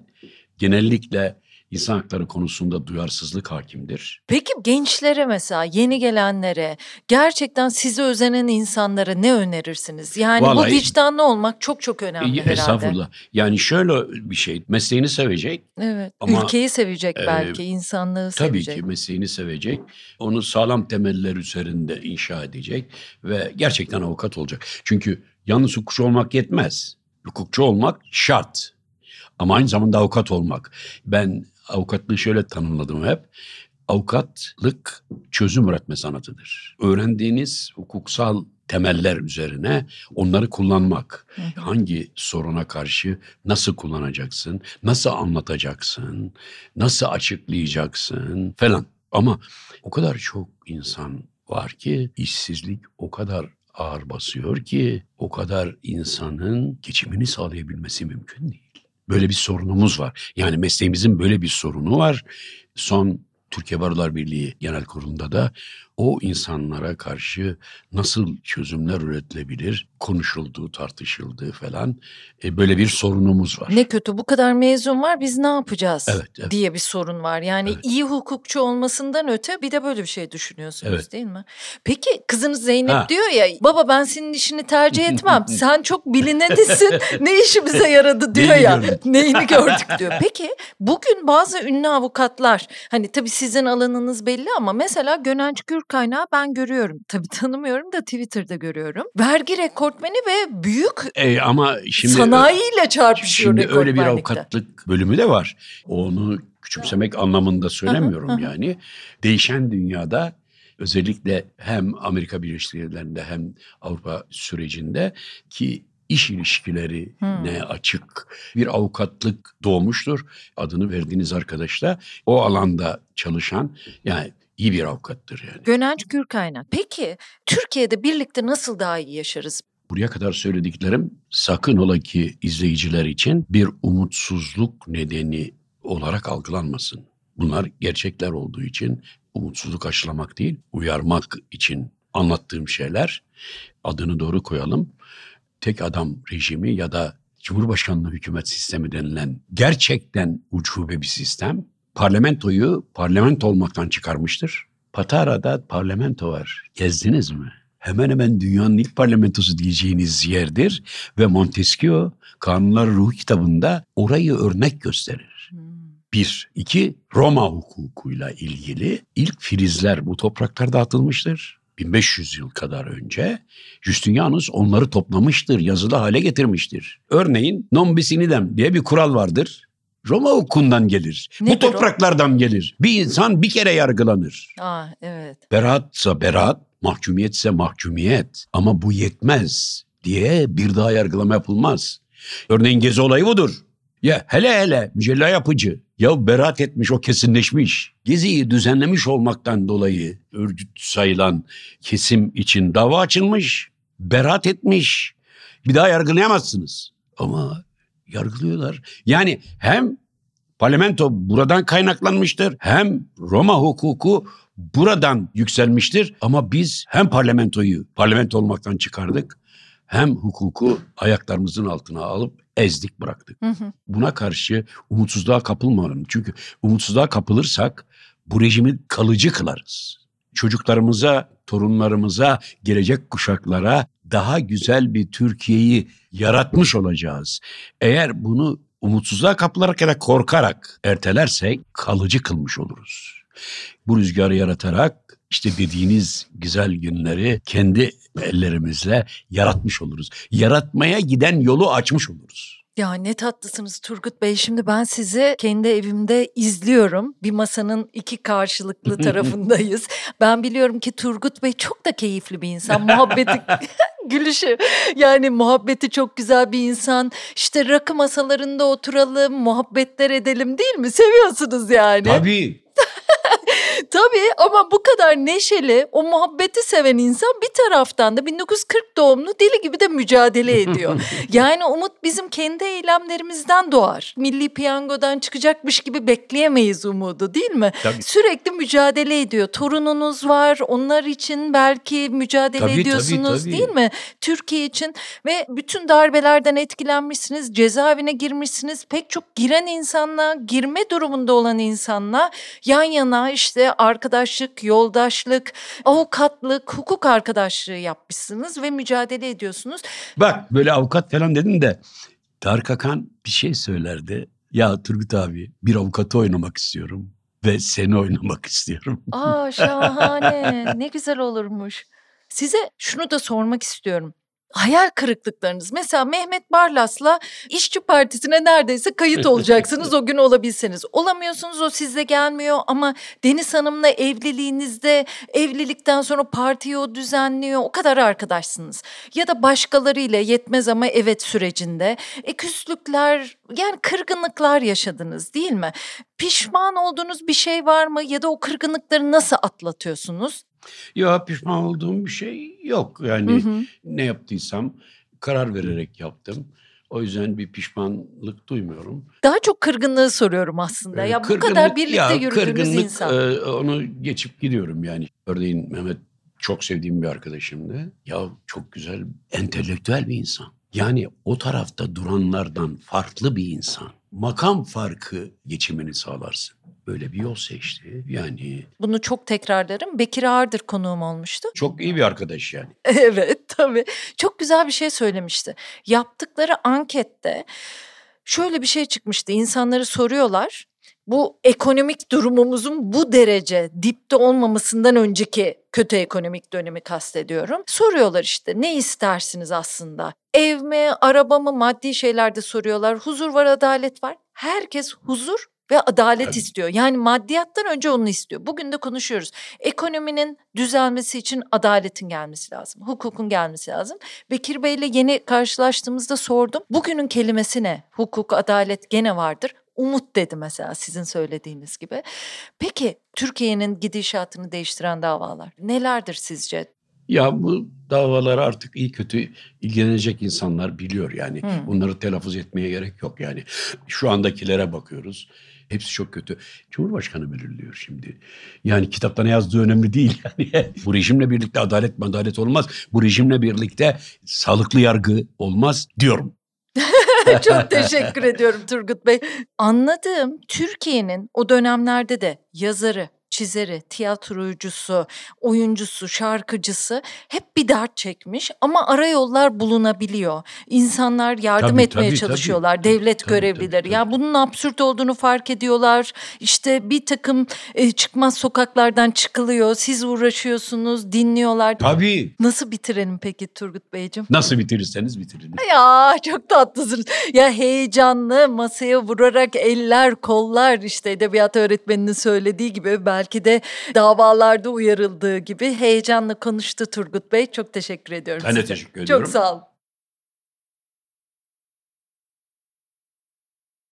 genellikle insan hakları konusunda duyarsızlık hakimdir. Peki gençlere mesela yeni gelenlere gerçekten size özenen insanlara ne önerirsiniz? Yani Vallahi- bu vicdanlı olmak çok çok önemli E, herhalde. Estağfurullah. Yani şöyle bir şey, mesleğini sevecek. Evet. Ama, Ülkeyi sevecek e, belki, insanlığı Tabii sevecek. ki mesleğini sevecek. Onu sağlam temeller üzerinde inşa edecek ve gerçekten avukat olacak. Çünkü yalnız hukukçu olmak yetmez. Hukukçu olmak şart. Ama aynı zamanda avukat olmak. Ben avukatlığı şöyle tanımladım hep. Avukatlık çözüm üretme sanatıdır. Öğrendiğiniz hukuksal temeller üzerine onları kullanmak. Hı hı. Hangi soruna karşı nasıl kullanacaksın, nasıl anlatacaksın, nasıl açıklayacaksın falan. Ama o kadar çok insan var ki işsizlik o kadar ağır basıyor ki o kadar insanın geçimini sağlayabilmesi mümkün değil. Böyle bir sorunumuz var. Yani mesleğimizin böyle bir sorunu var. Son Türkiye Barolar Birliği Genel Kurulu'nda da o insanlara karşı nasıl çözümler üretilebilir konuşulduğu, tartışıldığı falan e, böyle bir sorunumuz var. Ne kötü bu kadar mezun var biz ne yapacağız Evet, evet. diye bir sorun var. Yani Evet. iyi hukukçu olmasından öte bir de böyle bir şey düşünüyorsunuz Evet. değil mi? Peki kızınız Zeynep Ha. diyor ya baba ben senin işini tercih etmem. Sen çok bilinedisin ne işimize yaradı diyor Neyini ya. gördük? Neyini gördük diyor. Peki bugün bazı ünlü avukatlar hani tabii sizin alanınız belli ama mesela Gönenç Gürkaynağı ben görüyorum. Tabii tanımıyorum da Twitter'da görüyorum. Vergi rekortmeni ve büyük E, ama şimdi sanayiyle çarpışıyor Şimdi öyle bir avukatlık bölümü de var. Onu küçümsemek anlamında söylemiyorum Hı hı, yani. Değişen dünyada özellikle hem Amerika Birleşik Devletleri'nde hem Avrupa sürecinde ki iş ilişkileri Hmm. açık bir avukatlık doğmuştur. Adını verdiğiniz arkadaş da o alanda çalışan yani iyi bir avukattır yani. Gönenç Gürkaynak. Peki Türkiye'de birlikte nasıl daha iyi yaşarız? Buraya kadar söylediklerim sakın ola ki izleyiciler için bir umutsuzluk nedeni olarak algılanmasın. Bunlar gerçekler olduğu için umutsuzluk aşılamak değil, uyarmak için anlattığım şeyler. Adını doğru koyalım. Tek adam rejimi ya da Cumhurbaşkanlığı hükümet sistemi denilen gerçekten ucube bir sistem parlamentoyu parlamento olmaktan çıkarmıştır. Patara'da parlamento var. Gezdiniz mi? Hemen hemen dünyanın ilk parlamentosu diyeceğiniz yerdir ve Montesquieu Kanunlar Ruhu kitabında orayı örnek gösterir. Hmm. Bir. iki Roma hukukuyla ilgili ilk filizler bu topraklarda atılmıştır. 1500 yıl kadar önce Justinianus onları toplamıştır, yazılı hale getirmiştir. Örneğin non bis in idem diye bir kural vardır. Roma hukukundan gelir. Nedir o? bu topraklardan gelir. Bir insan bir kere yargılanır. Aa evet. Beraatsa beraat, mahkumiyetse mahkumiyet. Ama bu yetmez diye bir daha yargılama yapılmaz. Örneğin gezi olayı budur. Ya hele hele mücella yapıcı. Ya beraat etmiş o kesinleşmiş. Geziyi düzenlemiş olmaktan dolayı örgüt sayılan kesim için dava açılmış. Beraat etmiş. Bir daha yargılayamazsınız. Ama yargılıyorlar. Yani hem parlamento buradan kaynaklanmıştır hem Roma hukuku buradan yükselmiştir. Ama biz hem parlamentoyu parlamento olmaktan çıkardık hem hukuku ayaklarımızın altına alıp ezdik bıraktık. Hı hı. Buna karşı umutsuzluğa kapılmayalım. Çünkü umutsuzluğa kapılırsak bu rejimi kalıcı kılarız. Çocuklarımıza, torunlarımıza, gelecek kuşaklara daha güzel bir Türkiye'yi yaratmış olacağız. Eğer bunu umutsuzluğa kapılarak ya da korkarak ertelersek kalıcı kılmış oluruz. Bu rüzgarı yaratarak işte dediğiniz güzel günleri kendi ellerimizle yaratmış oluruz. Yaratmaya giden yolu açmış oluruz. Ya ne tatlısınız Turgut Bey. Şimdi ben sizi kendi evimde izliyorum. Bir masanın iki karşılıklı tarafındayız. Ben biliyorum ki Turgut Bey çok da keyifli bir insan. Muhabbeti gülüşü. Yani muhabbeti çok güzel bir insan. İşte rakı masalarında oturalım, muhabbetler edelim değil mi? Seviyorsunuz yani. Tabii. Tabii ama bu kadar neşeli, o muhabbeti seven insan bir taraftan da 1940 doğumlu deli gibi de mücadele ediyor. yani umut bizim kendi eylemlerimizden doğar. Milli piyangodan çıkacakmış gibi bekleyemeyiz umudu değil mi? Tabii. Sürekli mücadele ediyor. Torununuz var, onlar için belki mücadele tabii, ediyorsunuz tabii, tabii. değil mi? Türkiye için ve bütün darbelerden etkilenmişsiniz, cezaevine girmişsiniz. Pek çok giren insanla, girme durumunda olan insanla yan yana işte arkadaşlık, yoldaşlık, avukatlık, hukuk arkadaşlığı yapmışsınız ve mücadele ediyorsunuz. Bak böyle avukat falan dedin de Tarık Akan bir şey söylerdi. Ya Turgut abi bir avukatı oynamak istiyorum ve seni oynamak istiyorum. Aa şahane ne güzel olurmuş. Size şunu da sormak istiyorum hayal kırıklıklarınız. Mesela Mehmet Barlas'la İşçi Partisi'ne neredeyse kayıt olacaksınız o gün olabilseniz. Olamıyorsunuz o size gelmiyor ama Deniz Hanım'la evliliğinizde evlilikten sonra partiyi o düzenliyor. O kadar arkadaşsınız. Ya da başkalarıyla yetmez ama evet sürecinde. E küslükler yani kırgınlıklar yaşadınız değil mi? Pişman olduğunuz bir şey var mı ya da o kırgınlıkları nasıl atlatıyorsunuz? Ya pişman olduğum bir şey yok. Yani hı hı. ne yaptıysam karar vererek yaptım. O yüzden bir pişmanlık duymuyorum. Daha çok kırgınlığı soruyorum aslında. Ee, ya bu kadar birlikte ya, yürüdüğünüz kırgınlık, insan. E, onu geçip gidiyorum yani. Örneğin Mehmet çok sevdiğim bir arkadaşımdı. Ya çok güzel, entelektüel bir insan. Yani o tarafta duranlardan farklı bir insan. Makam farkı geçimini sağlarsın böyle bir yol seçti. Yani bunu çok tekrarlarım. Bekir Ağırdır konuğum olmuştu. Çok iyi bir arkadaş yani. evet tabii. Çok güzel bir şey söylemişti. Yaptıkları ankette şöyle bir şey çıkmıştı. İnsanları soruyorlar. Bu ekonomik durumumuzun bu derece dipte olmamasından önceki kötü ekonomik dönemi kastediyorum. Soruyorlar işte ne istersiniz aslında? Ev mi, araba mı, maddi şeylerde soruyorlar. Huzur var, adalet var. Herkes huzur ve adalet evet. istiyor. Yani maddiyattan önce onu istiyor. Bugün de konuşuyoruz. Ekonominin düzelmesi için adaletin gelmesi lazım. Hukukun gelmesi lazım. Bekir Bey ile yeni karşılaştığımızda sordum. Bugünün kelimesi ne? Hukuk, adalet gene vardır. Umut dedi mesela sizin söylediğiniz gibi. Peki Türkiye'nin gidişatını değiştiren davalar nelerdir sizce? Ya bu davalar artık iyi kötü ilgilenecek insanlar biliyor yani. Hmm. Bunları telaffuz etmeye gerek yok yani. Şu andakilere bakıyoruz. Hepsi çok kötü. Cumhurbaşkanı belirliyor şimdi. Yani kitapta ne yazdığı önemli değil. Yani bu rejimle birlikte adalet adalet olmaz. Bu rejimle birlikte sağlıklı yargı olmaz diyorum. Çok teşekkür ediyorum Turgut Bey. Anladığım Türkiye'nin o dönemlerde de yazarı, çizeri, tiyatrocusu, oyuncusu, şarkıcısı hep bir dert çekmiş ama ara yollar bulunabiliyor. İnsanlar yardım tabii, etmeye tabii, çalışıyorlar. Tabii, Devlet tabii, görevlileri. Tabii, tabii. Ya bunun absürt olduğunu fark ediyorlar. İşte bir takım e, çıkmaz sokaklardan çıkılıyor. Siz uğraşıyorsunuz, dinliyorlar. Tabii. Nasıl bitirelim peki Turgut Beyciğim? Nasıl bitirirseniz bitirin. Ya çok tatlısınız. Ya heyecanlı masaya vurarak eller, kollar işte edebiyat öğretmeninin söylediği gibi ben belki de davalarda uyarıldığı gibi heyecanla konuştu Turgut Bey. Çok teşekkür ediyorum Ben size. de teşekkür ediyorum. Çok sağ olun.